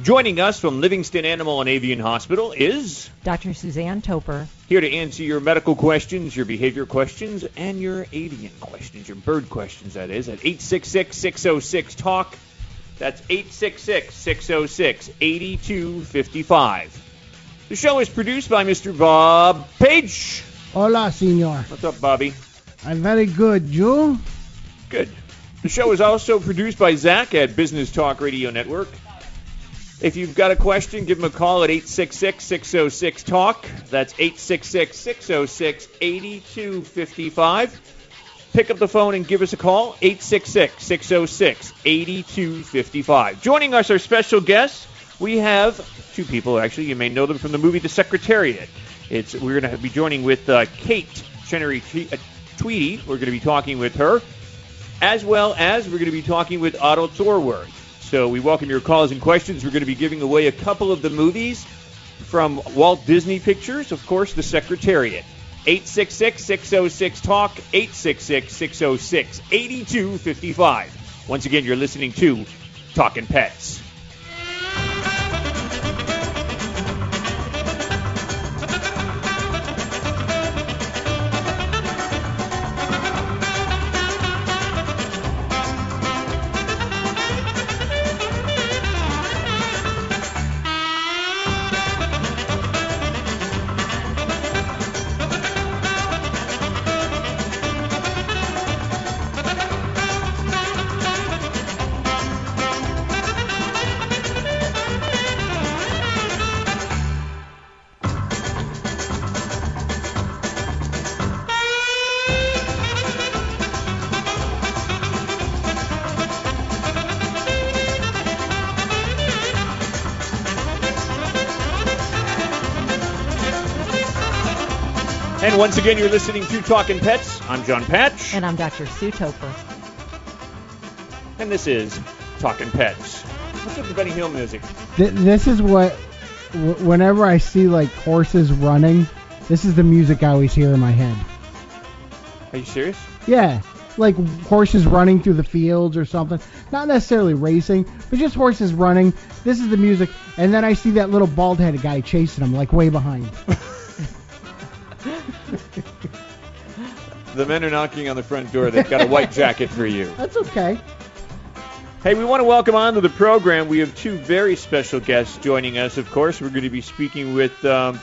Joining us from Livingston Animal and Avian Hospital is Dr. Suzanne Toper. here to answer your medical questions, your behavior questions, and your avian questions, your bird questions, that is, at 866 606 TALK. That's 866 606 8255. The show is produced by Mr. Bob Page. Hola, senor. What's up, Bobby? I'm very good. You? Good. The show is also produced by Zach at Business Talk Radio Network. If you've got a question, give them a call at 866-606-TALK. That's 866-606-8255. Pick up the phone and give us a call, 866-606-8255. Joining us, our special guests, we have two people, actually. You may know them from the movie The Secretariat. It's We're going to be joining with uh, Kate Chenery Tweedy. We're going to be talking with her, as well as we're going to be talking with Otto Thorwarth. So we welcome your calls and questions. We're going to be giving away a couple of the movies from Walt Disney Pictures, of course, The Secretariat. 866-606-TALK, 866-606-8255. Once again, you're listening to Talking Pets. Once again, you're listening to Talking Pets. I'm John Patch, And I'm Dr. Sue Toper. and this is Talking Pets. What's up with Benny Hill music? Th- this is what. W- whenever I see like horses running, this is the music I always hear in my head. Are you serious? Yeah, like horses running through the fields or something. Not necessarily racing, but just horses running. This is the music, and then I see that little bald-headed guy chasing them, like way behind. The men are knocking on the front door. They've got a white jacket for you. That's okay. Hey, we want to welcome onto the program. We have two very special guests joining us. Of course, we're going to be speaking with. Um,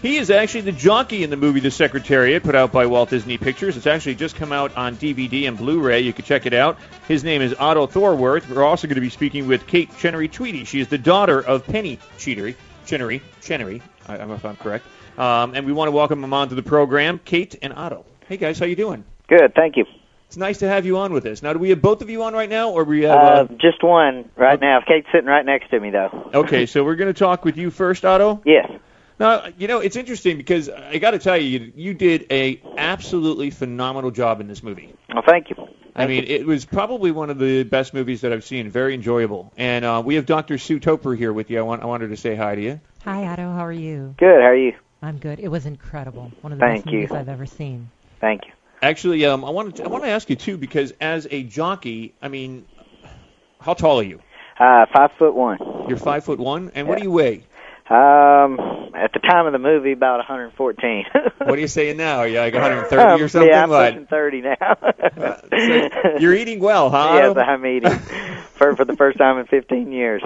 he is actually the jockey in the movie The Secretariat, put out by Walt Disney Pictures. It's actually just come out on DVD and Blu-ray. You can check it out. His name is Otto Thorwarth. We're also going to be speaking with Kate Chenery Tweedy. She is the daughter of Penny Chenery. Chenery. Chenery. I, I don't know if I'm correct. Um, and we want to welcome them onto the program, Kate and Otto. Hey guys, how you doing? Good, thank you. It's nice to have you on with us. Now, do we have both of you on right now, or we have? Uh, Uh, just one right now. Kate's sitting right next to me, though. okay, so we're going to talk with you first, Otto. Yes. Now, you know, it's interesting because I got to tell you, you, you did a absolutely phenomenal job in this movie. Well, thank you. I mean, it was probably one of the best movies that I've seen. Very enjoyable. And uh, we have Dr. Sue Toper here with you. I want I wanted to say hi to you. Hi, Otto. How are you? Good. How are you? I'm good. It was incredible. One of the Thank best you. movies I've ever seen. Thank you. Actually, um, I wanted to, I want to ask you too because as a jockey, I mean, how tall are you? Uh, five foot one. You're five foot one, and what do you weigh? Um, at the time of the movie, about 114. What are you saying now? Are you like 130 Um, or something? Yeah, I'm pushing 30 now. so you're eating well, huh? Yes, I'm eating for for the first time in 15 years.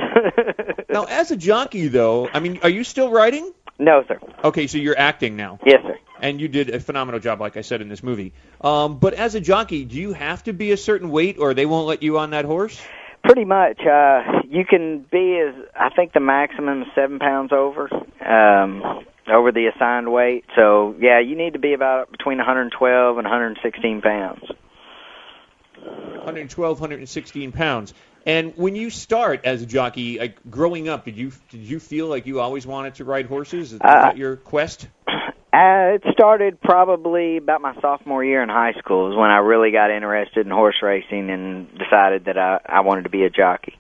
Now, as a jockey, though, I mean, are you still writing? no, sir. Okay, so you're acting now. Yes, sir. And you did a phenomenal job, like I said in this movie. Um, but as a jockey, do you have to be a certain weight, or they won't let you on that horse? Pretty much. Uh, you can be as I think the maximum is seven pounds over, um, over the assigned weight. So yeah, you need to be about between 112 and 116 pounds. 112, 116 pounds. And when you start as a jockey, like growing up, did you did you feel like you always wanted to ride horses? Is Uh, that your quest? Uh, it started probably about my sophomore year in high school is when I really got interested in horse racing and decided that I, I wanted to be a jockey.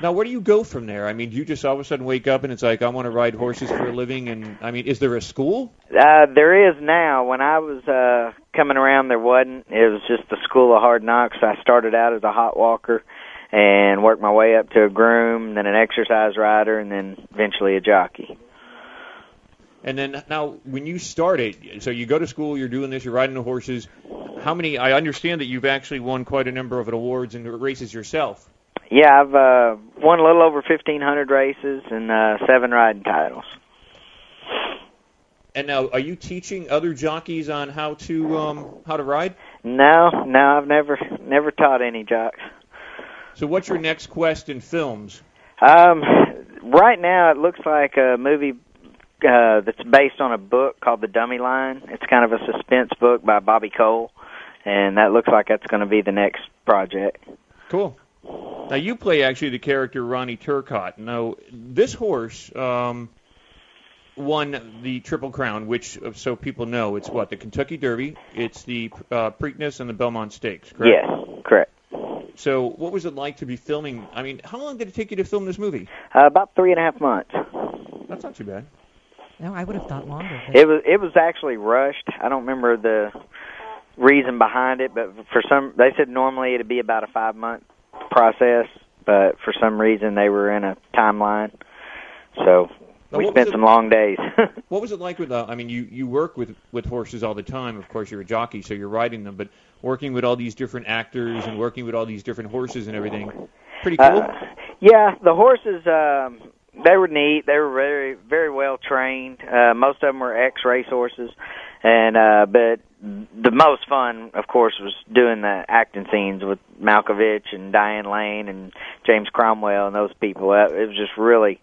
Now, where do you go from there? I mean, do you just all of a sudden wake up and it's like I want to ride horses for a living? And I mean, is there a school? Uh, there is now. When I was uh, coming around, there wasn't. It was just the school of hard knocks. I started out as a hot walker and worked my way up to a groom, then an exercise rider, and then eventually a jockey. And then now, when you started, so you go to school, you're doing this, you're riding the horses. How many? I understand that you've actually won quite a number of awards and races yourself. Yeah, I've uh, won a little over 1,500 races and uh, seven riding titles. And now, are you teaching other jockeys on how to um, how to ride? No, no, I've never never taught any jocks. So, what's your next quest in films? Um, right now, it looks like a movie uh, that's based on a book called The Dummy Line. It's kind of a suspense book by Bobby Cole, and that looks like that's going to be the next project. Cool. Now you play actually the character Ronnie Turcotte. Now this horse um, won the Triple Crown, which uh, so people know it's what the Kentucky Derby, it's the uh, Preakness, and the Belmont Stakes. Correct? Yes, correct. So what was it like to be filming? I mean, how long did it take you to film this movie? Uh, about three and a half months. That's not too bad. No, I would have thought longer. But It was it was actually rushed. I don't remember the reason behind it, but for some they said normally it'd be about a five month process, but for some reason they were in a timeline. So Now, we what was spent it- some long days. What was it like with? Uh, I mean, you you work with with horses all the time. Of course, you're a jockey, so you're riding them. But working with all these different actors and working with all these different horses and everything, pretty cool. Uh, yeah, the horses um they were neat. They were very very well trained. Uh most of them were ex race horses. And uh but the most fun of course was doing the acting scenes with Malkovich and Diane Lane and James Cromwell and those people. Uh, It was just really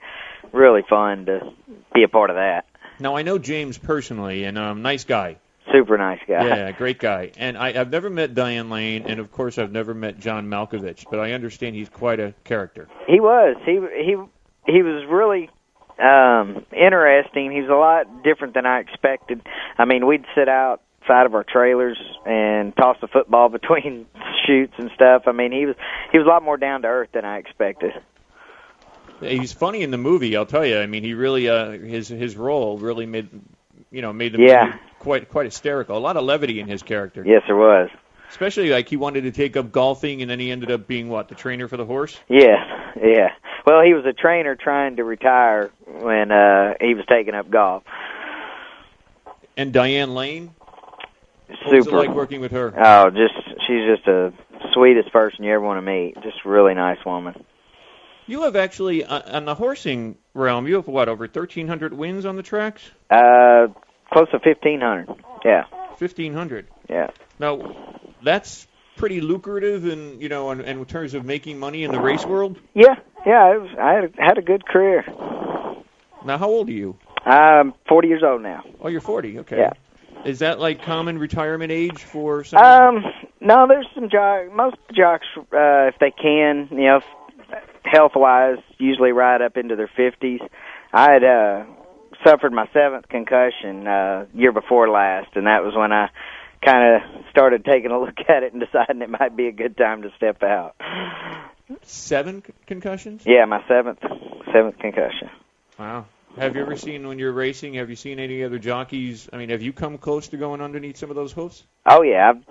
really fun to be a part of that. Now I know James personally, and um, nice guy. Super nice guy. Yeah, great guy. And I, I've never met Diane Lane, and of course I've never met John Malkovich, but I understand he's quite a character. He was. He he he was really um interesting. He was a lot different than I expected. I mean, we'd sit outside of our trailers and toss the football between shoots and stuff. I mean, he was he was a lot more down to earth than I expected. He's funny in the movie, I'll tell you. I mean, he really uh, his his role really made you know made the Yeah. movie quite quite hysterical. A lot of levity in his character. Yes, there was. Especially like he wanted to take up golfing, and then he ended up being what the trainer for the horse. Yeah, yeah. Well, he was a trainer trying to retire when uh he was taking up golf. And Diane Lane, what was it Super. like working with her? Oh, just she's just the sweetest person you ever want to meet. Just really nice woman. You have actually uh, on the horsing realm, you have what over 1,300 wins on the tracks? Uh, close to fifteen hundred. Yeah, 1,500. yeah. Now, that's pretty lucrative, in you know, in, in terms of making money in the race world. Yeah, yeah. Was, I had a, had a good career. Now, how old are you? I'm 40 years old now. Oh, you're 40. Okay. Yeah. Is that like common retirement age for someone? Um, no, there's some jock. Most jocks, uh, if they can, you know, health wise, usually right up into their 50s. I had uh, suffered my seventh concussion uh, year before last, and that was when I kind of started taking a look at it and deciding it might be a good time to step out. Seven c- concussions? Yeah, my seventh seventh concussion. Wow. Have you ever seen when you're racing? Have you seen any other jockeys? I mean, have you come close to going underneath some of those hoofs? Oh yeah, I've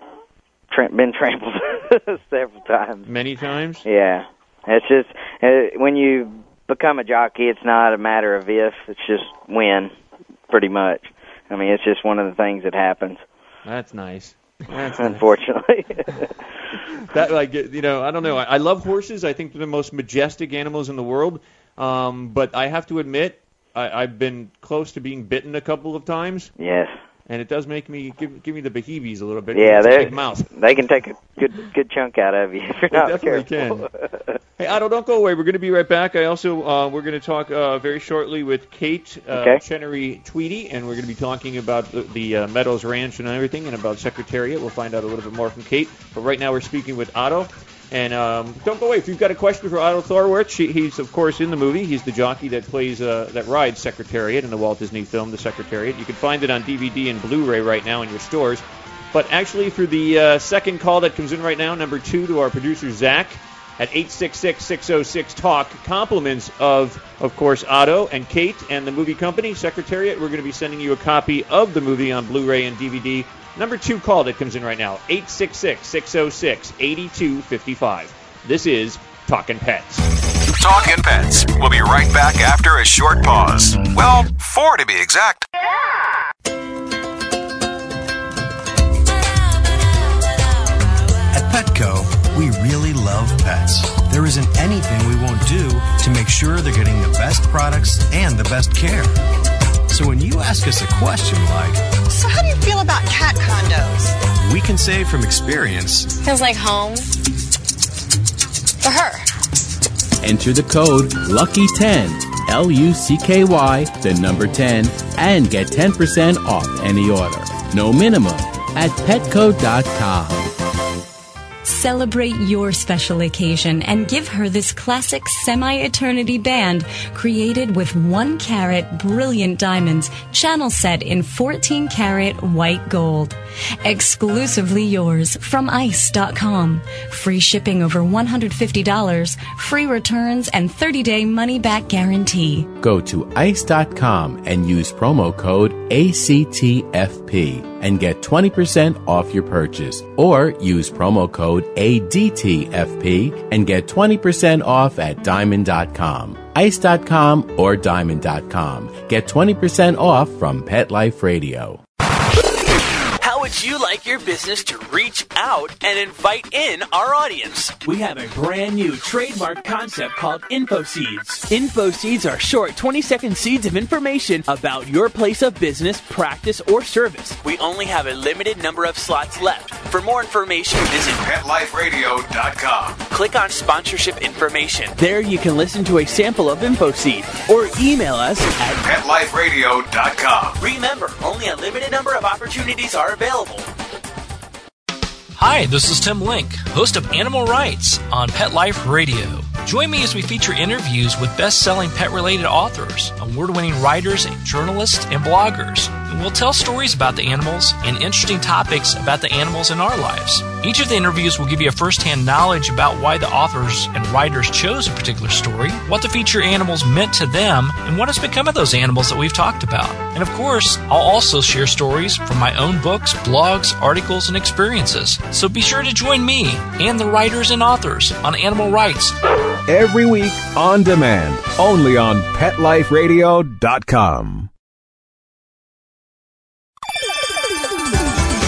tra- been trampled several times. Many times. Yeah, it's just uh, when you become a jockey, it's not a matter of if; it's just when, pretty much. I mean, it's just one of the things that happens. That's nice. That's nice. Unfortunately. that like you know I don't know I, I love horses I think they're the most majestic animals in the world um, but I have to admit I, I've been close to being bitten a couple of times yes. And it does make me give, give me the beheebies a little bit. Yeah, they they can take a good good chunk out of you if you're not definitely careful. Hey, Otto, don't go away. We're going to be right back. I also uh, we're going to talk uh, very shortly with Kate uh, Okay. Chenery Tweedy, and we're going to be talking about the, the uh, Meadows Ranch and everything, and about Secretariat. We'll find out a little bit more from Kate. But right now, we're speaking with Otto. And um, don't go away. If you've got a question for Otto Thorwarth, she, he's of course in the movie. He's the jockey that plays uh, that rides Secretariat in the Walt Disney film, The Secretariat. You can find it on DVD and Blu-ray right now in your stores. But actually, for the uh, second call that comes in right now, number two to our producer Zach at 866-606-TALK, compliments of, of course, Otto and Kate and the movie company, Secretariat. We're going to be sending you a copy of the movie on Blu-ray and DVD. Number two call that comes in right now, 866-606-8255. This is Talking Pets. Talking Pets. We'll be right back after a short pause. Well, four to be exact. At Petco, we really love pets. There isn't anything we won't do to make sure they're getting the best products and the best care. So when you ask us a question like, So, how do you feel about cat condos? we can say from experience, Feels like home. For her. Enter the code LUCKY10, L U C K Y, the number 10, and get 10% off any order. No minimum at petco.com. Celebrate your special occasion and give her this classic semi eternity band created with 1 carat brilliant diamonds, channel set in 14 karat white gold. Exclusively yours from ICE.com. Free shipping over $150, free returns, and 30 day money back guarantee. Go to ice.com and use promo code ACTFP and get 20% off your purchase. Or use promo code ADTFP and get 20% off at diamond.com. Ice.com or diamond.com. Get 20% off from Pet Life Radio. How would you like your business to reach out and invite in our audience? We have a brand new trademark concept called Info Seeds. Info Seeds are short 20 second seeds of information about your place of business, practice, or service. We only have a limited number of slots left. For more information, visit PetLifeRadio.com. Click on sponsorship information. There you can listen to a sample of Info Seed or email us at PetLifeRadio.com. Remember, only a limited number of opportunities are available. Hi, this is Tim Link, host of Animal Writes on Pet Life Radio. Join me as we feature interviews with best selling pet related authors, award winning writers, journalists, and bloggers. We'll tell stories about the animals and interesting topics about the animals in our lives. Each of the interviews will give you a first hand knowledge about why the authors and writers chose a particular story, what the feature animals meant to them, and what has become of those animals that we've talked about. And of course, I'll also share stories from my own books, blogs, articles, and experiences. So be sure to join me and the writers and authors on Animal Writes. Every week on demand, only on PetLifeRadio.com.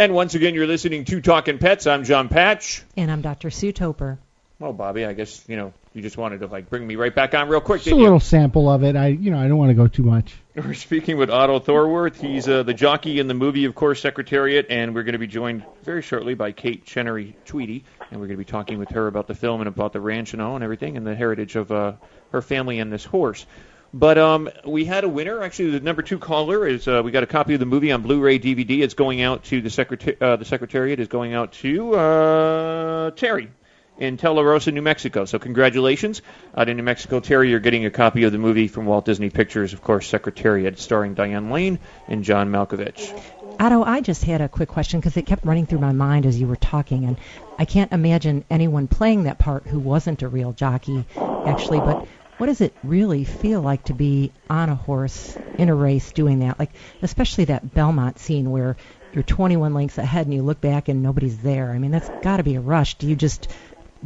And once again, you're listening to Talking Pets. I'm John Patch. And I'm Dr. Sue Toper. Well, Bobby, I guess you know you just wanted to like bring me right back on real quick. Just a Didn't you? little sample of it. I, you know, I don't want to go too much. We're speaking with Otto Thorwarth. He's uh, the jockey in the movie, of course, Secretariat, and we're going to be joined very shortly by Kate Chenery Tweedy, and we're going to be talking with her about the film and about the ranch and all and everything, and the heritage of uh, her family and this horse. But um, we had a winner. Actually, the number two caller is uh, we got a copy of the movie on Blu-ray DVD. It's going out to the secretary. Uh, the Secretariat is going out to uh, Terry in Tularosa, New Mexico. So congratulations out in New Mexico, Terry. You're getting a copy of the movie from Walt Disney Pictures, of course, Secretariat, starring Diane Lane and John Malkovich. Otto, I just had a quick question because it kept running through my mind as you were talking, and I can't imagine anyone playing that part who wasn't a real jockey, actually. But what does it really feel like to be on a horse in a race doing that? Like, especially that Belmont scene where you're 21 lengths ahead and you look back and nobody's there. I mean, that's got to be a rush. Do you just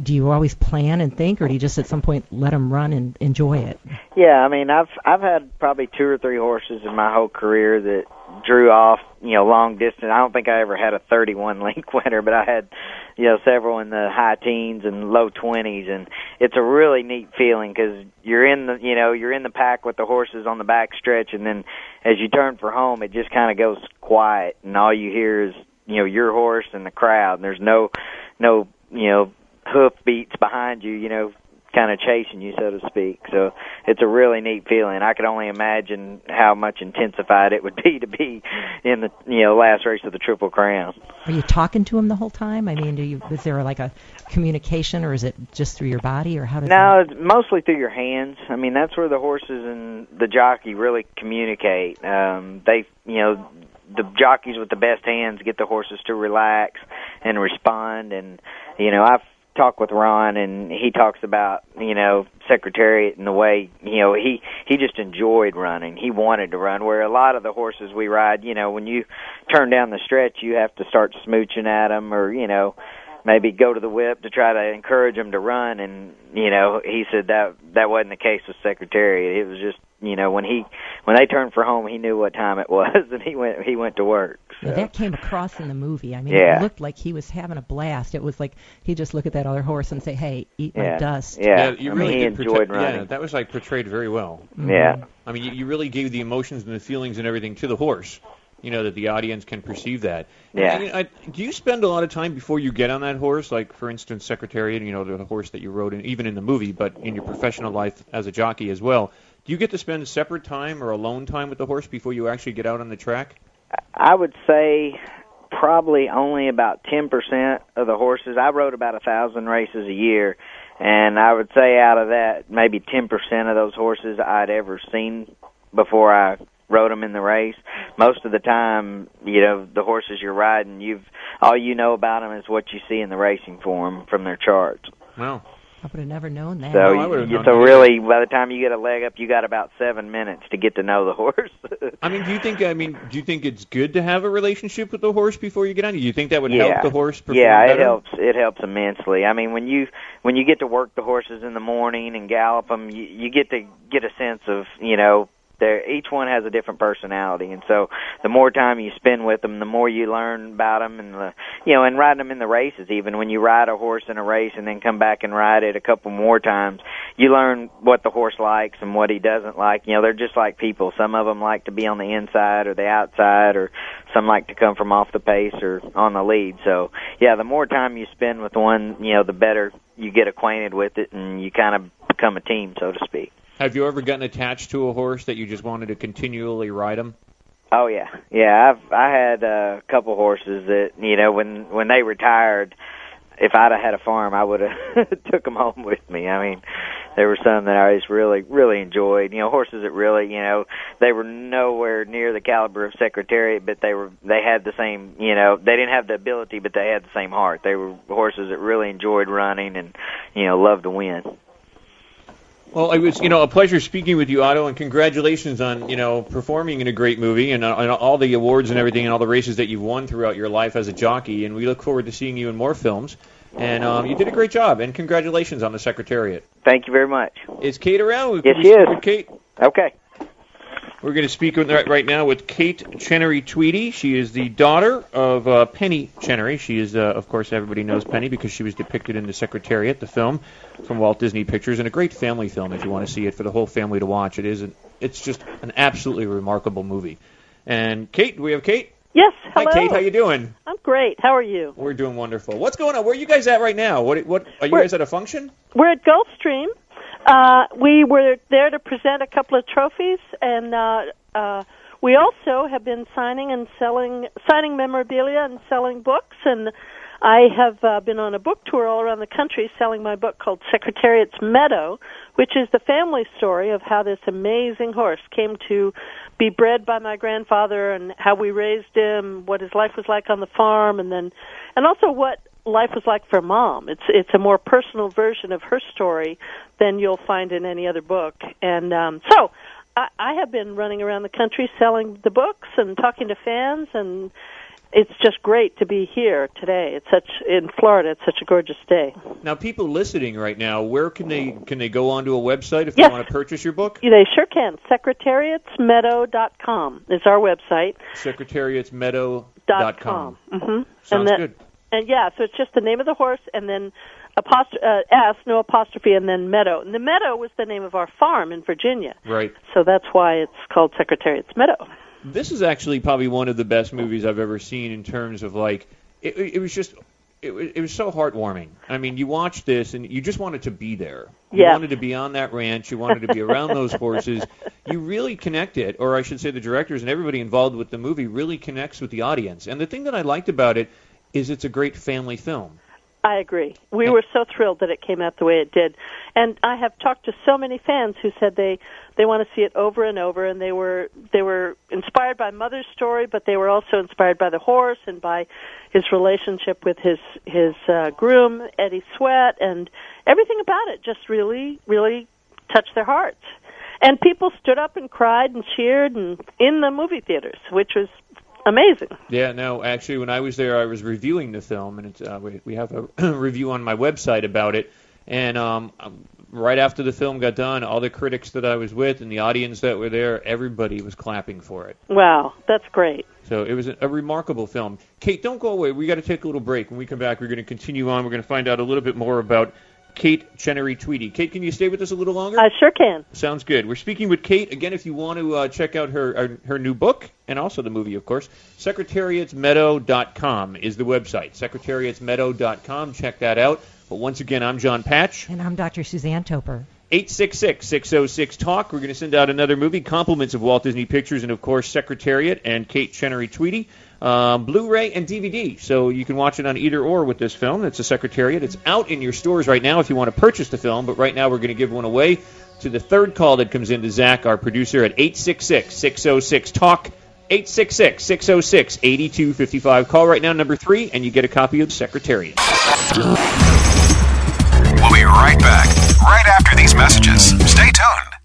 do you always plan and think, or do you just at some point let them run and enjoy it? Yeah, I mean, I've I've had probably two or three horses in my whole career that drew off, you know, long distance. I don't think I ever had a 31 link winner, but I had, you know, several in the high teens and low 20s, and it's a really neat feeling because you're in the, you know, you're in the pack with the horses on the back stretch, and then as you turn for home, it just kind of goes quiet, and all you hear is, you know, your horse and the crowd. And there's no, no, you know hoof beats behind you, you know, kind of chasing you, so to speak. So it's a really neat feeling. I could only imagine how much intensified it would be to be in the you know last race of the Triple Crown. Are you talking to him the whole time? I mean, do you is there like a communication, or is it just through your body, or how does? No, it's mostly through your hands. I mean, that's where the horses and the jockey really communicate. Um, they, you know, the jockeys with the best hands get the horses to relax and respond and you know I've talk with Ron and he talks about, you know, Secretariat and the way, you know, he he just enjoyed running. He wanted to run where a lot of the horses we ride, you know, when you turn down the stretch, you have to start smooching at them or, you know, maybe go to the whip to try to encourage him to run. And, you know, he said that that wasn't the case with secretary. It was just you know when he when they turned for home he knew what time it was and he went he went to work. So. yeah, that came across in the movie. I mean yeah. it looked like he was having a blast. It was like he just look at that other horse and say hey eat yeah. my dust. Yeah, yeah you I really mean, he enjoyed protect, running. yeah that was like portrayed very well. Mm-hmm. yeah. I mean you, you really gave the emotions and the feelings and everything to the horse you know that the audience can perceive that. Yeah. And, I, do you spend a lot of time before you get on that horse, like for instance, Secretariat, you know, the horse that you rode in, even in the movie, but in your professional life as a jockey as well? Do you get to spend separate time or alone time with the horse before you actually get out on the track? I would say probably only about 10% of the horses. I rode about a thousand races a year, and I would say out of that, maybe 10% of those horses I'd ever seen before I rode them in the race. Most of the time, you know, the horses you're riding, you've all you know about them is what you see in the racing form from their charts. Wow. I would have never known that. So, no, you, so really, by the time you get a leg up, you got about seven minutes to get to know the horse. I mean, do you think? I mean, do you think it's good to have a relationship with the horse before you get on? Do you think that would yeah. help the horse perform Yeah, better? it helps. It helps immensely. I mean, when you when you get to work the horses in the morning and gallop them, you, you get to get a sense of you know they're each one has a different personality. And so the more time you spend with them the more you learn about them and the you know and riding them in the races. Even when you ride a horse in a race and then come back and ride it a couple more times you learn what the horse likes and what he doesn't like. You know they're just like people. Some of them like to be on the inside or the outside or some like to come from off the pace or on the lead. So yeah the more time you spend with one you know the better you get acquainted with it and you kind of become a team so to speak have you ever gotten attached to a horse that you just wanted to continually ride them? Oh yeah, yeah. I've I had a couple horses that you know when when they retired, if I'd have had a farm, I would have took them home with me. I mean, there were some that I just really really enjoyed. You know, horses that really you know they were nowhere near the caliber of Secretariat, but they were they had the same you know they didn't have the ability, but they had the same heart. They were horses that really enjoyed running and you know loved to win. Well, it was you know a pleasure speaking with you, Otto, and congratulations on you know performing in a great movie and, uh, and all the awards and everything and all the races that you've won throughout your life as a jockey. And we look forward to seeing you in more films. And um, you did a great job. And congratulations on the Secretariat. Thank you very much. Is Kate around? Yes, she is. with Kate. Okay. We're going to speak with, right, right now with Kate Chenery Tweedy. She is the daughter of uh, Penny Chenery. She is, uh, of course, everybody knows Penny because she was depicted in The Secretariat, the film from Walt Disney Pictures, and a great family film if you want to see it for the whole family to watch. It is, an, it's just an absolutely remarkable movie. And Kate, do we have Kate? Yes. Hello. Hi, Kate. How you doing? I'm great. How are you? We're doing wonderful. What's going on? Where are you guys at right now? What? What? Are you We're- guys at a function? We're at Gulfstream. Uh, we were there to present a couple of trophies, and uh, uh, we also have been signing and selling, signing memorabilia and selling books. And I have uh, been on a book tour all around the country selling my book called Secretariat's Meadow, which is the family story of how this amazing horse came to be bred by my grandfather and how we raised him, what his life was like on the farm, and then, and also what life was like for mom. It's it's a more personal version of her story than you'll find in any other book. And um, so I, I have been running around the country selling the books and talking to fans, and it's just great to be here today. It's such in Florida. It's such a gorgeous day. Now, people listening right now, where can they can they go onto a website if Yes. they want to purchase your book? They sure can. Secretariatsmeadow.com is our website. Secretariatsmeadow.com. Mm-hmm. Sounds that, good. And yeah, so it's just the name of the horse and then apostro- uh, S, no apostrophe, and then Meadow. And the Meadow was the name of our farm in Virginia. Right. So that's why it's called Secretariat's Meadow. This is actually probably one of the best movies I've ever seen in terms of like it, it was just it was, it was so heartwarming. I mean, you watch this and you just wanted to be there. You Yeah. wanted to be on that ranch. You wanted to be around those horses. You really connect it, or I should say, the directors and everybody involved with the movie really connects with the audience. And the thing that I liked about it is it's a great family film. I agree. We were so thrilled that it came out the way it did. And I have talked to so many fans who said they they want to see it over and over and they were they were inspired by mother's story but they were also inspired by the horse and by his relationship with his his uh, groom Eddie Sweat and everything about it just really really touched their hearts. And people stood up and cried and cheered and in the movie theaters, which was amazing. Yeah, no, actually, when I was there, I was reviewing the film, and it's, uh, we, we have a review on my website about it. And um, right after the film got done, all the critics that I was with and the audience that were there, everybody was clapping for it. Wow, that's great. So it was a, a remarkable film. Kate, don't go away. We got to take a little break. When we come back, we're going to continue on. We're going to find out a little bit more about Kate Chenery Tweedy. Kate, can you stay with us a little longer? I sure can. Sounds good. We're speaking with Kate again. If you want to uh, check out her, her her new book and also the movie, of course, secretariatsmeadow.com is the website. Secretariatsmeadow.com. Check that out. But once again, I'm John Patch. And I'm Dr. Suzanne Toper. 866-606-TALK. We're going to send out another movie, compliments of Walt Disney Pictures and, of course, Secretariat and Kate Chenery Tweedy. Um, Blu-ray and DVD, so you can watch it on either or with this film. It's a Secretariat. It's out in your stores right now if you want to purchase the film, but right now we're going to give one away to the third call that comes in to Zach, our producer, at 866-606-TALK. 866-606-8255. Call right now, number three, and you get a copy of Secretariat. We'll be right back, right after these messages. Stay tuned.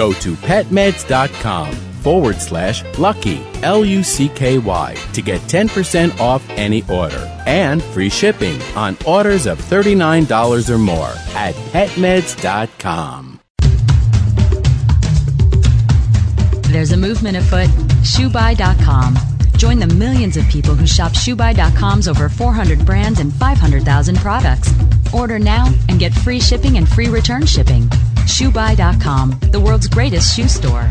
To petmeds.com forward slash lucky, L U C K Y, to get 10% off any order and free shipping on orders of $39 or more at petmeds.com. There's a movement afoot. ShoeBuy.com. Join the millions of people who shop ShoeBuy.com's over 400 brands and 500,000 products. Order now and get free shipping and free return shipping. ShoeBuy.com, the world's greatest shoe store.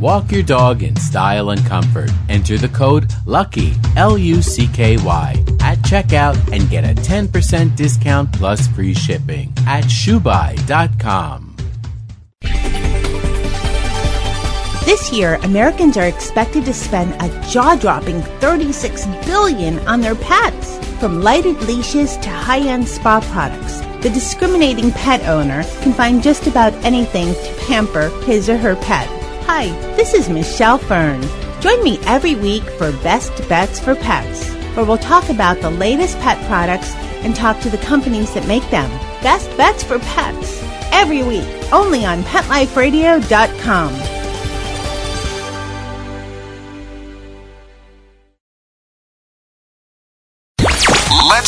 Walk your dog in style and comfort. Enter the code LUCKY, L U C K Y, at checkout and get a 10% discount plus free shipping at shoebuy.com. This year, Americans are expected to spend a jaw-dropping 36 billion on their pets. From lighted leashes to high-end spa products, the discriminating pet owner can find just about anything to pamper his or her pet. Hi, this is Michelle Fern. Join me every week for Best Bets for Pets, where we'll talk about the latest pet products and talk to the companies that make them. Best Bets for Pets, every week, only on PetLifeRadio.com.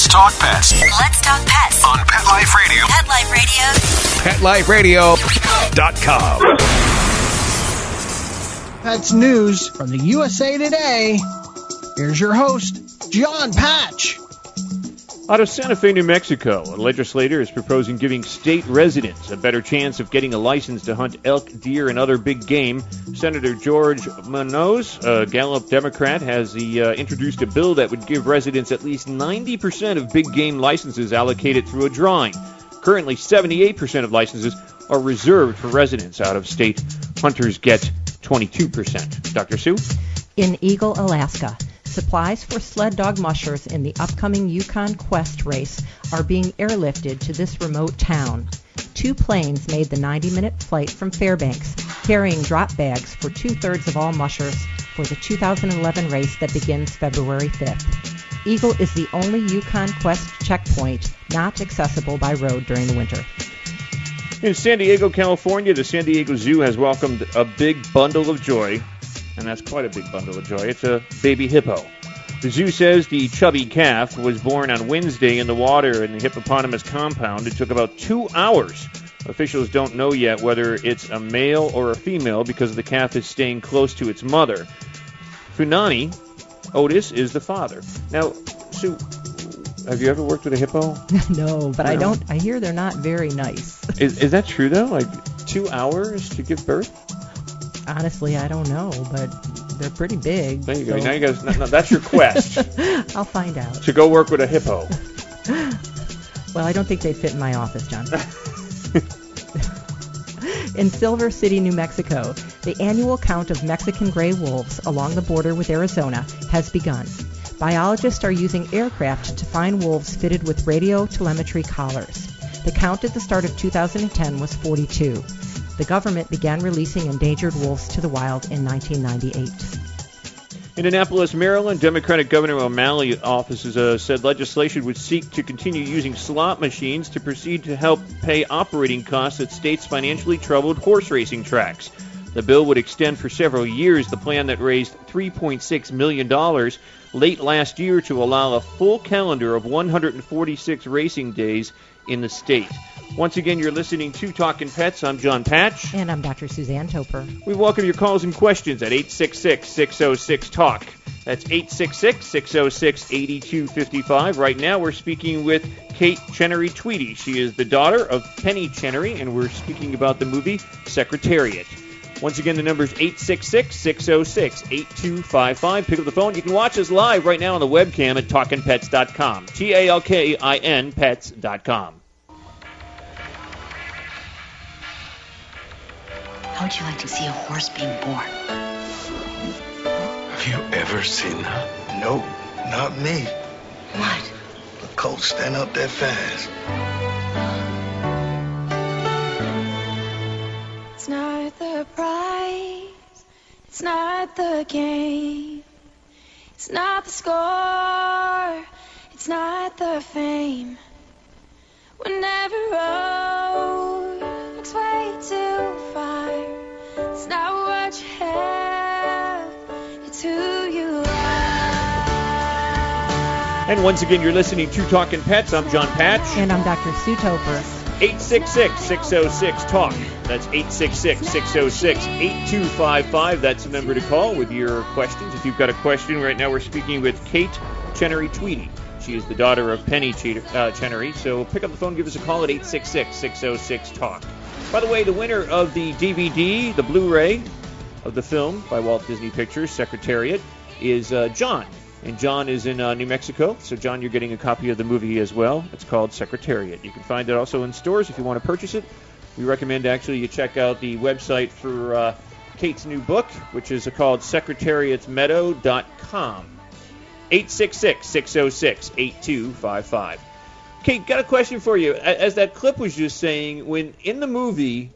Let's talk pets Let's talk pets. on Pet Life Radio. Pet Life Radio. PetLifeRadio.com. That's news from the USA Today. Here's your host, John Patch. Out of Santa Fe, New Mexico, a legislator is proposing giving state residents a better chance of getting a license to hunt elk, deer, and other big game. Senator George Munoz, a Gallup Democrat, has uh, introduced a bill that would give residents at least 90% of big game licenses allocated through a drawing. Currently, 78% of licenses are reserved for residents out of state. Hunters get 22%. Dr. Sue? In Eagle, Alaska, supplies for sled dog mushers in the upcoming Yukon Quest race are being airlifted to this remote town. Two planes made the 90-minute flight from Fairbanks, carrying drop bags for two-thirds of all mushers for the 2011 race that begins February 5th. Eagle is the only Yukon Quest checkpoint not accessible by road during the winter. In San Diego, California, the San Diego Zoo has welcomed a big bundle of joy, and that's quite a big bundle of joy. It's a baby hippo. The zoo says the chubby calf was born on Wednesday in the water in the hippopotamus compound. It took about two hours. Officials don't know yet whether it's a male or a female because the calf is staying close to its mother. Funani, Otis, is the father. Now, Sue, have you ever worked with a hippo? no, but I don't. I hear they're not very nice. Is, is that true though? Like two hours to give birth? Honestly, I don't know, but they're pretty big. There you go. Now you guys, no, no, that's your quest I'll find out. to go work with a hippo. Well, I don't think they'd fit in my office, John. in Silver City, New Mexico, the annual count of Mexican gray wolves along the border with Arizona has begun. Biologists are using aircraft to find wolves fitted with radio telemetry collars. The count at the start of 2010 was 42. The government began releasing endangered wolves to the wild in 1998. In Annapolis, Maryland, Democratic Governor O'Malley offices uh, said legislation would seek to continue using slot machines to proceed to help pay operating costs at states' financially troubled horse racing tracks. The bill would extend for several years the plan that raised $3.6 million late last year to allow a full calendar of 146 racing days in the state. Once again, you're listening to Talking Pets. I'm John Patch. And I'm Dr. Suzanne Toper. We welcome your calls and questions at 866-606-TALK. That's 866-606-8255. Right now we're speaking with Kate Chenery Tweedy. She is the daughter of Penny Chenery, and we're speaking about the movie Secretariat. Once again, the number is 866-606-8255. Pick up the phone. You can watch us live right now on the webcam at talkinpets.com. T-A-L-K-I-N pets.com. How would you like to see a horse being born? Have you ever seen that? Nope, not me. What? The colt stand up that fast. It's not the prize, it's not the game, it's not the score, it's not the fame. Whenever And once again, you're listening to Talking Pets. I'm John Patch. And I'm Dr. Sue Toper. 866-606-TALK. That's 866-606-8255. That's the number to call with your questions. If you've got a question, right now we're speaking with Kate Chenery Tweedy. She is the daughter of Penny uh, Chenery. So pick up the phone, give us a call at 866-606-TALK. By the way, the winner of the DVD, the Blu-ray of the film by Walt Disney Pictures, Secretariat, is uh, John. And John is in uh, New Mexico. So, John, you're getting a copy of the movie as well. It's called Secretariat. You can find it also in stores if you want to purchase it. We recommend actually you check out the website for uh, Kate's new book, which is called secretariatsmeadow.com. 866-606-8255. Kate, got a question for you. As that clip was just saying, when in the movie,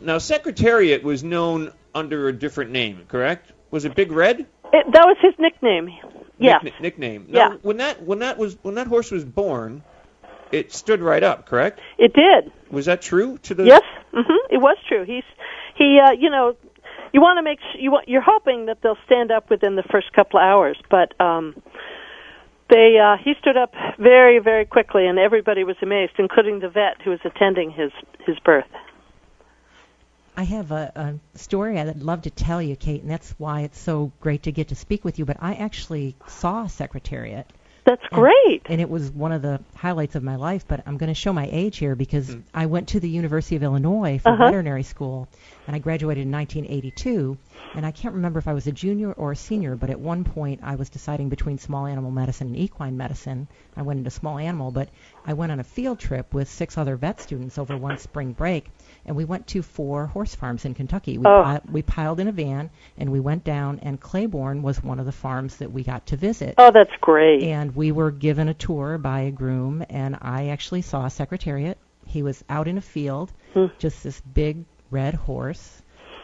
now Secretariat was known under a different name, correct? Was it Big Red? It, that was his nickname. Yeah. Nick- nickname. Now, Yeah. When that when that was when that horse was born, it stood right up, correct? It did. Was that true to the? Yes, hmm it was true. He's he, uh, you know, you want to make s you want, you're hoping that they'll stand up within the first couple of hours, but um, they uh, he stood up very very quickly, and everybody was amazed, including the vet who was attending his his birth. I have a, a story I'd love to tell you, Kate, and that's why it's so great to get to speak with you. But I actually saw Secretariat That's great. And it was one of the highlights of my life. But I'm going to show my age here because I went to the University of Illinois for Uh-huh. veterinary school, and I graduated in 1982. And I can't remember if I was a junior or a senior, but at one point I was deciding between small animal medicine and equine medicine. I went into small animal, but I went on a field trip with six other vet students over one spring break, and we went to four horse farms in Kentucky. We, Oh. pi- we piled in a van and we went down, and Claiborne was one of the farms that we got to visit. Oh, that's great. And we were given a tour by a groom, and I actually saw a Secretariat. He was out in a field, Hmm. just this big red horse,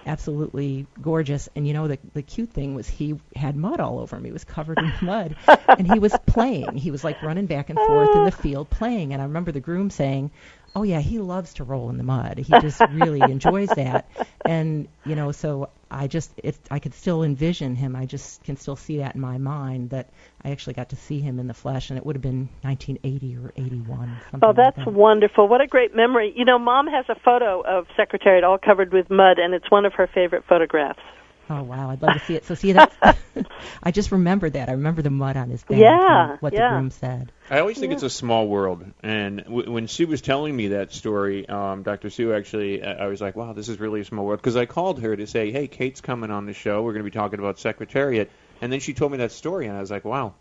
absolutely gorgeous. And you know, the the cute thing was he had mud all over him. He was covered in mud, and he was playing. He was like running back and forth in the ah. field playing. And I remember the groom saying. Oh yeah, he loves to roll in the mud. He just really enjoys that, and you know, so I just it, I could still envision him. I just can still see that in my mind that I actually got to see him in the flesh, and it would have been 1980 or 81. Something Oh, that's like that. wonderful. What a great memory. You know, Mom has a photo of Secretariat all covered with mud, and it's one of her favorite photographs. Oh wow, I'd love to see it. So see that I just remembered that. I remember the mud on his back. Yeah, what yeah. the groom said. I always think Yeah. it's a small world, and w- when Sue was telling me that story, um, Dr. Sue actually, I I was like, "Wow, this is really a small world." Because I called her to say, "Hey, Kate's coming on the show. We're going to be talking about Secretariat," and then she told me that story, and I was like, "Wow,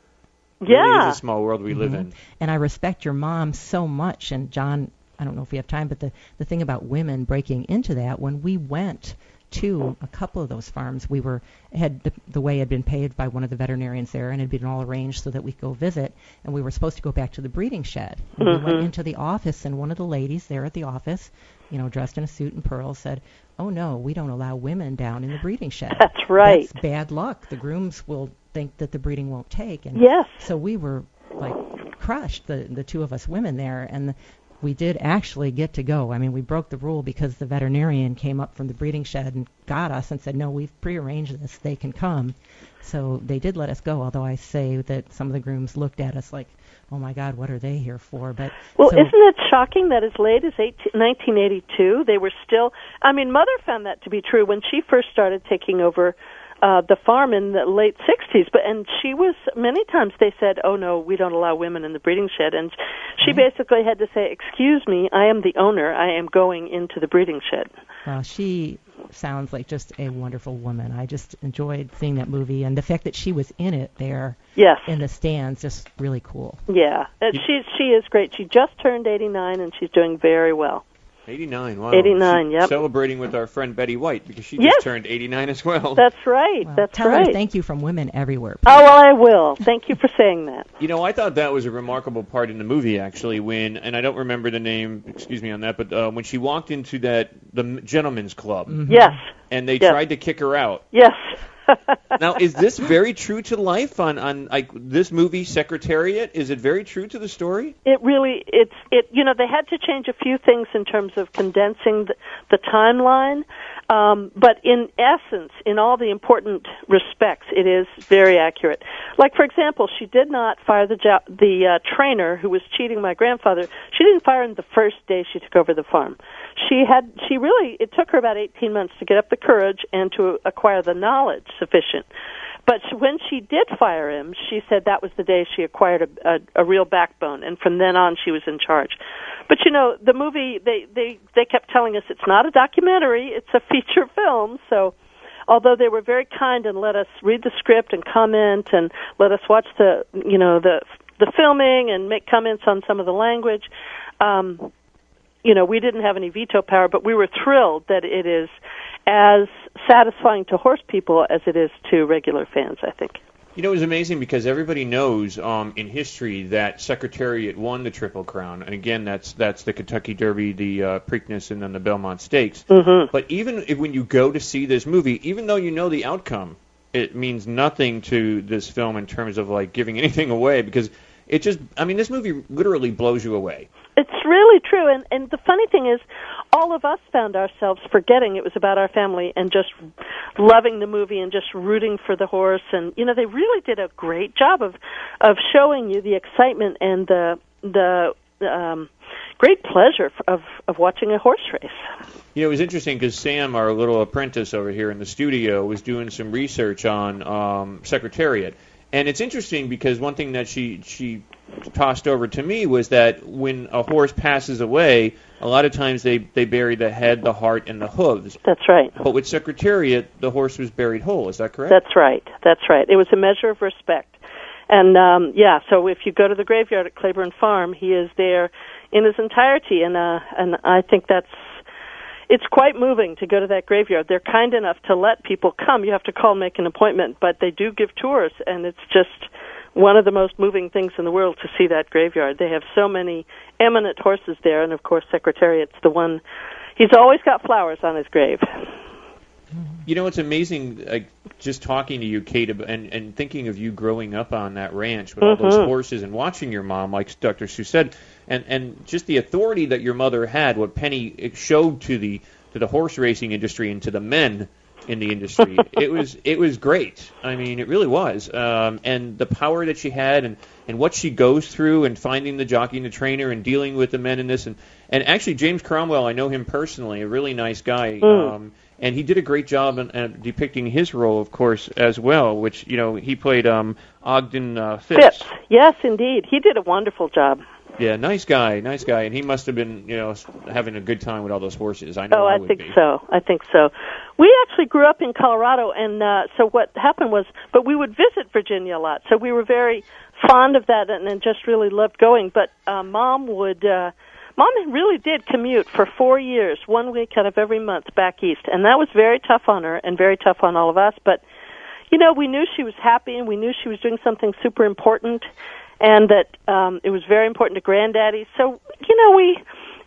it really Yeah. is a small world we live Mhm. in." And I respect your mom so much. And John, I don't know if we have time, but the the thing about women breaking into that when we went to a couple of those farms, we were had the, the way had been paid by one of the veterinarians there, and it'd been all arranged so that we could go visit. And we were supposed to go back to the breeding shed. And we went Mhm. into the office, and one of the ladies there at the office, you know, dressed in a suit and pearls, said. Oh no, we don't allow women down in the breeding shed. That's right. That's bad luck. The grooms will think that the breeding won't take. And Yes. so we were like crushed, the the two of us women there, and we did actually get to go. I mean, we broke the rule because the veterinarian came up from the breeding shed and got us and said, "No, we've prearranged this. They can come." So they did let us go. Although I say that some of the grooms looked at us like, "Oh my God, what are they here for?" But Well, so, isn't it shocking that as late as 18, 1982 they were still? I mean, Mother found that to be true when she first started taking over uh, the farm in the late 60s. But and she was many times they said, "Oh no, we don't allow women in the breeding shed," and she basically had to say, "Excuse me, I am the owner. I am going into the breeding shed." Well, she sounds like just a wonderful woman. I just enjoyed seeing that movie, and the fact that she was in it there Yes. in the stands, just really cool. Yeah, she she is great. She just turned 89 and she's doing very well. 89, wow. 89, She- yep. Celebrating with our friend Betty White because she Yes. just turned 89 as well. That's right. Well, That's tell right. her thank you from women everywhere. Oh well, I will. Thank you for saying that. You know, I thought that was a remarkable part in the movie, actually, when, and I don't remember the name, excuse me on that, but uh, when she walked into that, the gentleman's club, Yes. and they Yes. tried to kick her out. Yes. now, is this very true to life on, on like this movie, Secretariat? Is it very true to the story? It really, it's it. You know, they had to change a few things in terms of condensing the, the timeline, um, but in essence, in all the important respects, it is very accurate. Like, for example, she did not fire the jo- the uh, trainer who was cheating my grandfather. She didn't fire him the first day she took over the farm. She had, she really, it took her about 18 months to get up the courage and to acquire the knowledge sufficient. But when she did fire him, she said that was the day she acquired a, a, a real backbone, and from then on she was in charge. But you know, the movie they they they kept telling us it's not a documentary; it's a feature film. So, although they were very kind and let us read the script and comment and let us watch the you know the the filming and make comments on some of the language, um, you know, we didn't have any veto power, but we were thrilled that it is as satisfying to horse people as it is to regular fans. I think. You know, it was amazing because everybody knows um, in history that Secretariat won the Triple Crown, and again, that's that's the Kentucky Derby, the uh, Preakness, and then the Belmont Stakes. Mm-hmm. But even if, when you go to see this movie, even though you know the outcome, it means nothing to this film in terms of like giving anything away because it just, I mean, this movie literally blows you away. It's really true, and and the funny thing is, all of us found ourselves forgetting it was about our family and just loving the movie and just rooting for the horse. And you know, they really did a great job of of showing you the excitement and the the um, great pleasure of of watching a horse race. You know, it was interesting because Sam, our little apprentice over here in the studio, was doing some research on um, Secretariat. And it's interesting because one thing that she she tossed over to me was that when a horse passes away, a lot of times they they bury the head, the heart, and the hooves. That's right. But with Secretariat, the horse was buried whole. Is that correct? That's right. That's right. It was a measure of respect. And um yeah, so if you go to the graveyard at Claiborne Farm, he is there in his entirety and uh and I think that's it's quite moving to go to that graveyard. They're kind enough to let people come. You have to call and make an appointment, but they do give tours and it's just one of the most moving things in the world to see that graveyard. They have so many eminent horses there and of course Secretariat's the one he's always got flowers on his grave. You know, it's amazing. Like just talking to you, Kate, and and thinking of you growing up on that ranch with all those Mhm. horses, and watching your mom, like Dr. Sue said, and and just the authority that your mother had, what Penny showed to the to the horse racing industry and to the men in the industry. it was it was great. I mean, it really was. Um, and the power that she had, and and what she goes through, and finding the jockey and the trainer, and dealing with the men in this, and and actually James Cromwell, I know him personally, a really nice guy. Mm. Um, and he did a great job in, uh, depicting his role, of course, as well. Which you know he played um, Ogden uh, Phipps. Phipps. Yes, indeed. He did a wonderful job. Yeah, nice guy, nice guy, and he must have been you know having a good time with all those horses. I know Oh, I I think be. so. I think so. We actually grew up in Colorado, and uh, so what happened was, but we would visit Virginia a lot. So we were very fond of that, and, and just really loved going. But uh, mom would, uh, mom really did commute for four years, one week out of every month back east, and that was very tough on her and very tough on all of us. But you know, we knew she was happy, and we knew she was doing something super important, and that um, it was very important to Granddaddy. So you know, we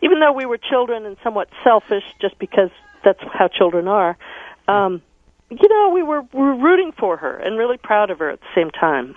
even though we were children and somewhat selfish, just because that's how children are, um, you know, we were, we were rooting for her and really proud of her at the same time.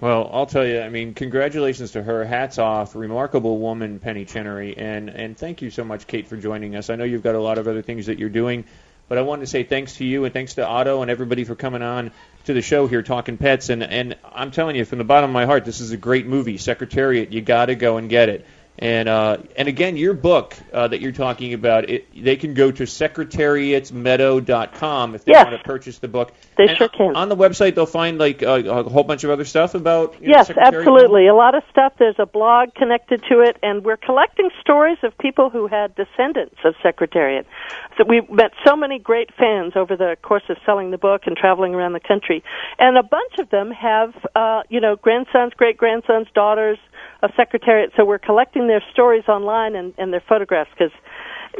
Well, I'll tell you. I mean, congratulations to her. Hats off, remarkable woman, Penny Chenery, and and thank you so much, Kate, for joining us. I know you've got a lot of other things that you're doing, but I wanted to say thanks to you and thanks to Otto and everybody for coming on to the show here, talking pets. And and I'm telling you, from the bottom of my heart, this is a great movie, Secretariat. You got to go and get it. And uh, and again, your book uh, that you're talking about, it, they can go to secretariatsmeadow.com if they Yes. want to purchase the book. They And sure can. On the website, they'll find like a, a whole bunch of other stuff about know, Yes, Secretariat. absolutely. A lot of stuff. There's a blog connected to it, and we're collecting stories of people who had descendants of Secretariat. So we met so many great fans over the course of selling the book and traveling around the country, and a bunch of them have, uh, you know, grandsons, great grandsons, daughters of Secretariat. So we're collecting their stories online and, and their photographs because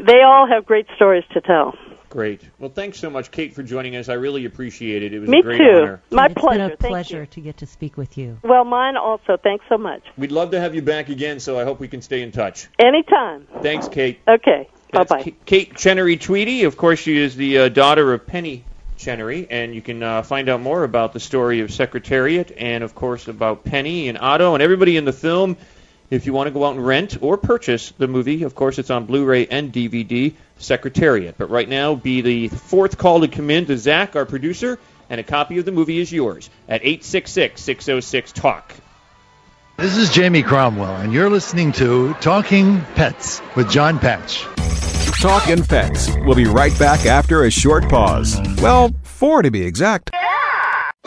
they all have great stories to tell. Great. Well, thanks so much, Kate, for joining us. I really appreciate it. It was Me a great too. honor. My it's pleasure. It's been a pleasure to get to speak with you. Well, mine also. Thanks so much. We'd love to have you back again, so I hope we can stay in touch. Anytime. Thanks, Kate. Okay. Bye bye. Kate Chenery Tweedy. Of course, she is the uh, daughter of Penny Chenery, and you can uh, find out more about the story of Secretariat and, of course, about Penny and Otto and everybody in the film. If you want to go out and rent or purchase the movie, of course, it's on Blu-ray and DVD, Secretariat. But right now, be the fourth call to come in to Zach, our producer, and a copy of the movie is yours at 866-606-TALK. This is Jamie Cromwell, and you're listening to Talking Pets with John Patch. Talking Pets. We'll be right back after a short pause. Well, four to be exact.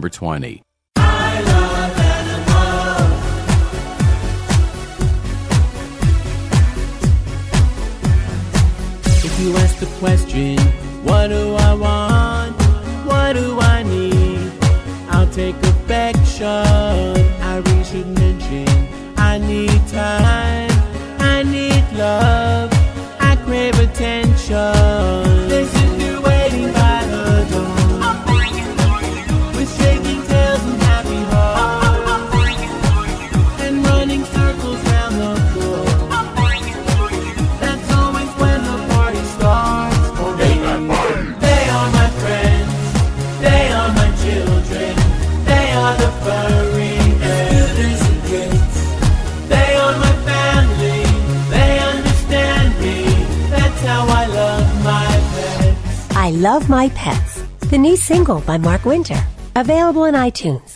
20. If you ask the question, what do I want? What do I need? I'll take affection. I really should mention I need time. I need love. I crave attention. My Pets, the new single by Mark Winter. Available on iTunes.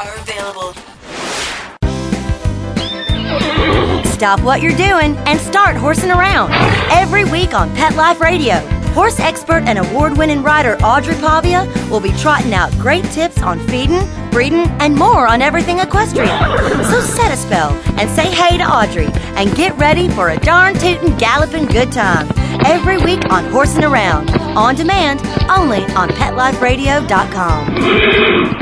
are available. Stop what you're doing and start horsing around. Every week on Pet Life Radio, horse expert and award winning rider Audrey Pavia will be trotting out great tips on feeding, breeding, and more on everything equestrian. So set a spell and say hey to Audrey and get ready for a darn tootin' galloping good time. Every week on Horsing Around, on demand, only on PetLifeRadio.com.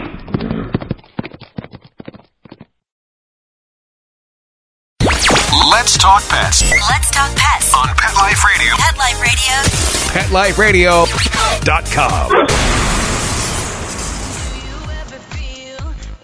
Let's talk pets Let's talk pets on Pet Life Radio. Pet Life Radio. PetLifeRadio.com.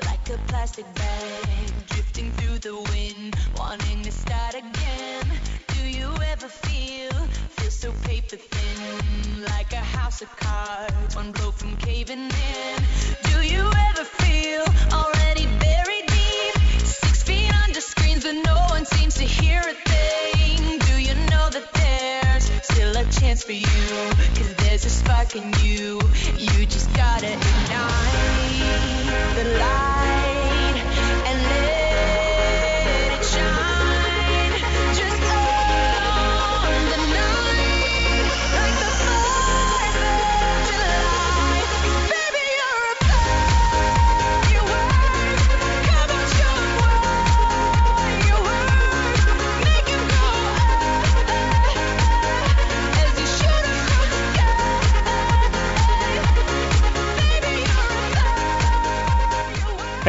like a plastic bag drifting through the wind, wanting to start again. Do you ever feel feel so paper thin, like a house of cards, one blow from caving in? Do you ever feel already buried deep, six feet under screens, but no chance for you? Cause there's a spark in you, you just gotta ignite the light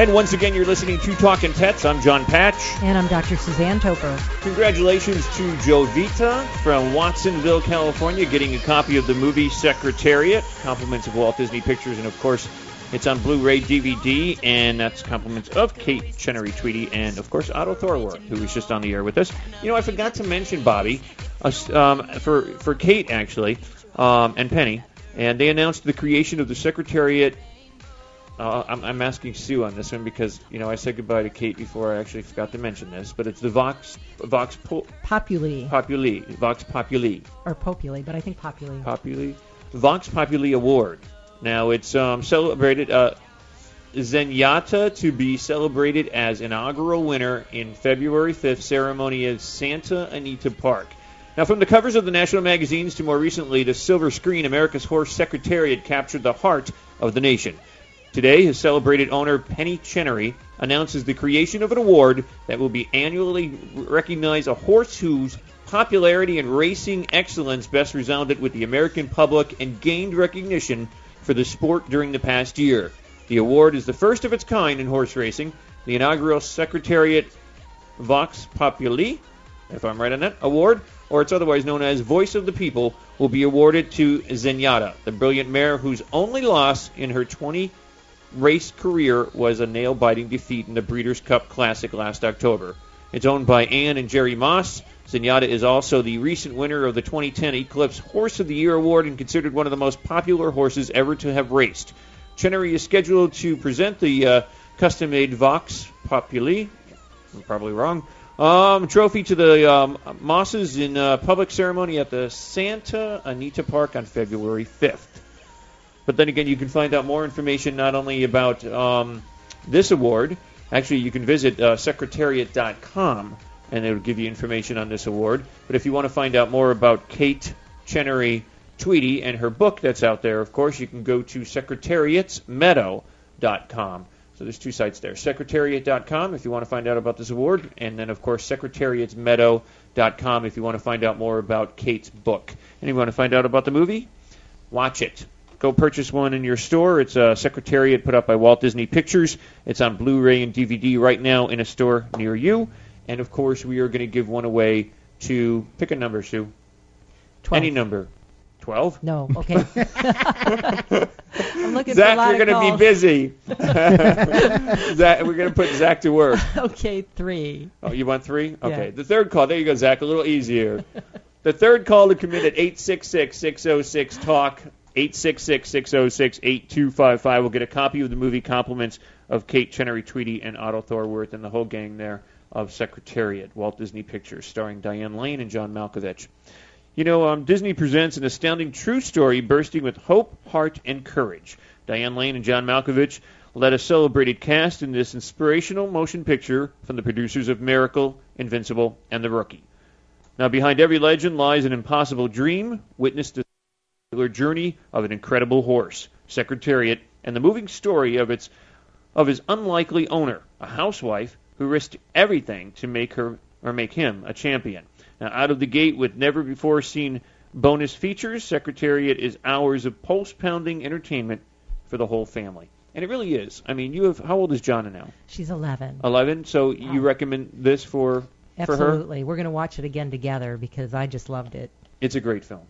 And once again, you're listening to Talking Pets. I'm John Patch. And I'm Dr. Suzanne Toper. Congratulations to Joe Vita from Watsonville, California, getting a copy of the movie Secretariat. Compliments of Walt Disney Pictures, and of course, it's on Blu-ray DVD, and that's compliments of Kate Chenery Tweedy, and of course Otto Thorwarth, who was just on the air with us. You know, I forgot to mention Bobby, um, for for Kate actually, um, and Penny, and they announced the creation of the Secretariat uh, I'm, I'm asking Sue on this one because you know I said goodbye to Kate before I actually forgot to mention this, but it's the Vox Vox po- Populi. Populi Vox Populi Or Populi, but I think Populi. Populi Vox Populi Award. Now it's um, celebrated uh, Zenyatta to be celebrated as inaugural winner in February 5th ceremony at Santa Anita Park. Now, from the covers of the national magazines to more recently the silver screen, America's Horse Secretariat captured the heart of the nation. Today, his celebrated owner, Penny Chenery, announces the creation of an award that will be annually recognize a horse whose popularity and racing excellence best resounded with the American public and gained recognition for the sport during the past year. The award is the first of its kind in horse racing. The inaugural Secretariat Vox Populi, if I'm right on that, award, or it's otherwise known as Voice of the People, will be awarded to Zenyatta, the brilliant mare whose only loss in her 20 race career was a nail biting defeat in the Breeders' Cup Classic last October. It's owned by Ann and Jerry Moss. Zenyatta is also the recent winner of the 2010 Eclipse Horse of the Year award and considered one of the most popular horses ever to have raced. Chenery is scheduled to present the uh, custom made Vox Populi, I'm probably wrong, um, trophy to the um, Mosses in a public ceremony at the Santa Anita Park on February 5th. But then again, you can find out more information not only about um, this award. Actually, you can visit uh, secretariat.com and it'll give you information on this award. But if you want to find out more about Kate Chenery Tweedy and her book that's out there, of course, you can go to secretariatsmeadow.com. So there's two sites there. Secretariat.com if you want to find out about this award, and then, of course, secretariatsmeadow.com if you want to find out more about Kate's book. And if you want to find out about the movie, watch it. Go purchase one in your store. It's a Secretariat put out by Walt Disney Pictures. It's on Blu-ray and DVD right now in a store near you. And of course, we are going to give one away to pick a number, Sue. Twelve. Any number. 12? No. Okay. I'm looking Zach, for a lot you're going to be busy. Zach, we're going to put Zach to work. okay, three. Oh, you want three? Okay. Yeah. The third call. There you go, Zach. A little easier. the third call to come in at 866-606-TALK. 866-606-8255. We'll get a copy of the movie Compliments of Kate Chenery Tweedy and Otto Thorwarth and the whole gang there of Secretariat, Walt Disney Pictures, starring Diane Lane and John Malkovich. You know, um, Disney presents an astounding true story bursting with hope, heart, and courage. Diane Lane and John Malkovich led a celebrated cast in this inspirational motion picture from the producers of Miracle, Invincible, and The Rookie. Now, behind every legend lies an impossible dream. Witness the journey of an incredible horse, Secretariat, and the moving story of its of his unlikely owner, a housewife who risked everything to make her or make him a champion. Now, out of the gate with never before seen bonus features, Secretariat is hours of pulse pounding entertainment for the whole family. And it really is. I mean, you have how old is Jonna now? She's 11. 11. So you recommend this for for her? Absolutely. We're going to watch it again together because I just loved it. It's a great film.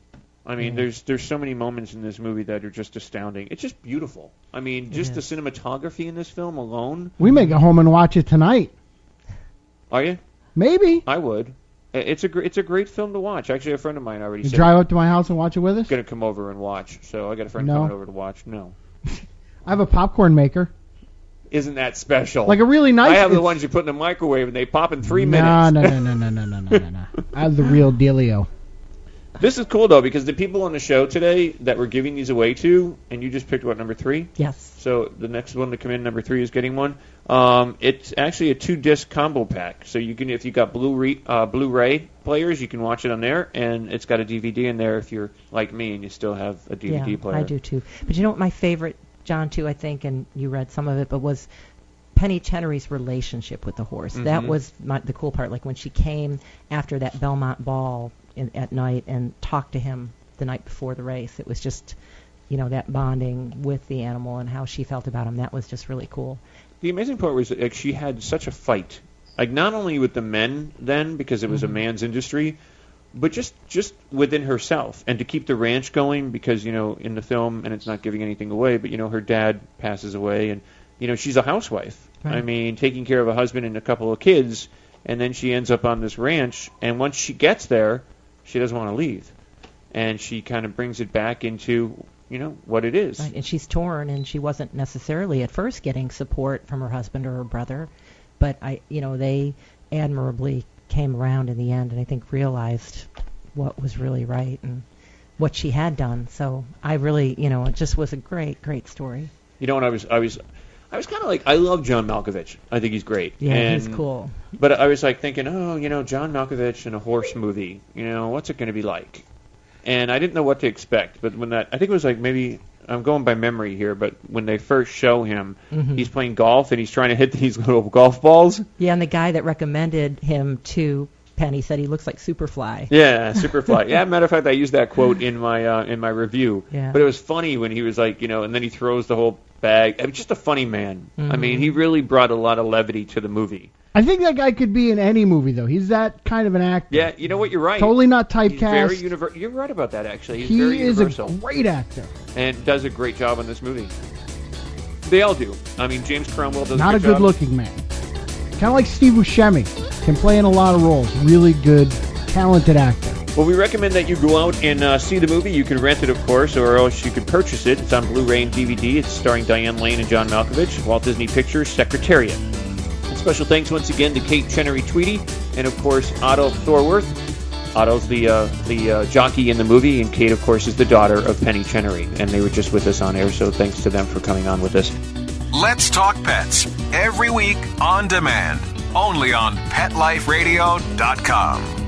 I mean, Yeah. there's there's so many moments in this movie that are just astounding. It's just beautiful. I mean, just the cinematography in this film alone. We may go home and watch it tonight. Are you? Maybe. I would. It's a gr- it's a great film to watch. Actually, a friend of mine already You said drive up to my house and watch it with us. going to come over and watch. So I got a friend No. coming over to watch. No, I have a popcorn maker. isn't that special? Like a really nice- I have the ones you put in the microwave and they pop in three no, minutes. no, no, no, no, no, no, no, no, no. I have the real dealio. This is cool though because the people on the show today that we're giving these away to, and you just picked what number three? Yes. So the next one to come in, number three, is getting one. Um, it's actually a two-disc combo pack. So you can, if you got Blu-ray, uh, Blu-ray players, you can watch it on there, and it's got a DVD in there if you're like me and you still have a DVD yeah, player. I do too. But you know what my favorite, John too, I think, and you read some of it, but was Penny Chenery's relationship with the horse. That Mhm. was my, the cool part. Like when she came after that Belmont ball in, at night and talk to him the night before the race. It was just, you know, that bonding with the animal and how she felt about him. That was just really cool. The amazing part was like she had such a fight, like not only with the men then because it was a Mhm. man's industry, but just just within herself and to keep the ranch going because you know in the film and it's not giving anything away, but you know her dad passes away and you know she's a housewife. I mean taking care of a husband and a couple of kids, and then she ends up on this ranch and once she gets there, she doesn't want to leave, and she kind of brings it back into you know what it is. Right, and she's torn, and she wasn't necessarily at first getting support from her husband or her brother, but I, you know, they admirably came around in the end, and I think realized what was really right and what she had done. So I really, you know, it just was a great, great story. You know, when I was, I was, I was kind of like, I love John Malkovich. I think he's great. Yeah, and, he's cool. But I was like thinking, oh, you know, John Malkovich in a horse movie. You know, what's it going to be like? And I didn't know what to expect. But when that, I think it was like maybe I'm going by memory here, but when they first show him, Mhm. he's playing golf and he's trying to hit these little golf balls. Yeah, and the guy that recommended him to Penny said he looks like Superfly. Yeah, Superfly. yeah, matter of fact, I used that quote in my uh, in my review. Yeah. But it was funny when he was like, you know, and then he throws the whole bag. I mean, just a funny man. I Mhm. mean, he really brought a lot of levity to the movie. I think that guy could be in any movie though. He's that kind of an actor. Yeah, you know what? You're right. Totally not He's very typecast. univer- You're right about that, actually. He's He very is universal a great actor. and does a great job in this movie. They all do. I mean, James Cromwell does Not a good job. good-looking man. Kind of like Steve Buscemi. Can play in a lot of roles. Really good, talented actor. Well, we recommend that you go out and uh, see the movie. You can rent it, of course, or else you could purchase it. It's on Blu-ray and DVD. It's starring Diane Lane and John Malkovich, Walt Disney Pictures, Secretariat. And special thanks once again to Kate Chenery Tweedy, and of course Otto Thorwarth. Otto's the uh, the uh, jockey in the movie, and Kate, of course, is the daughter of Penny Chenery, and they were just with us on air. So thanks to them for coming on with us. Let's Talk Pets every week on demand, only on PetLifeRadio.com.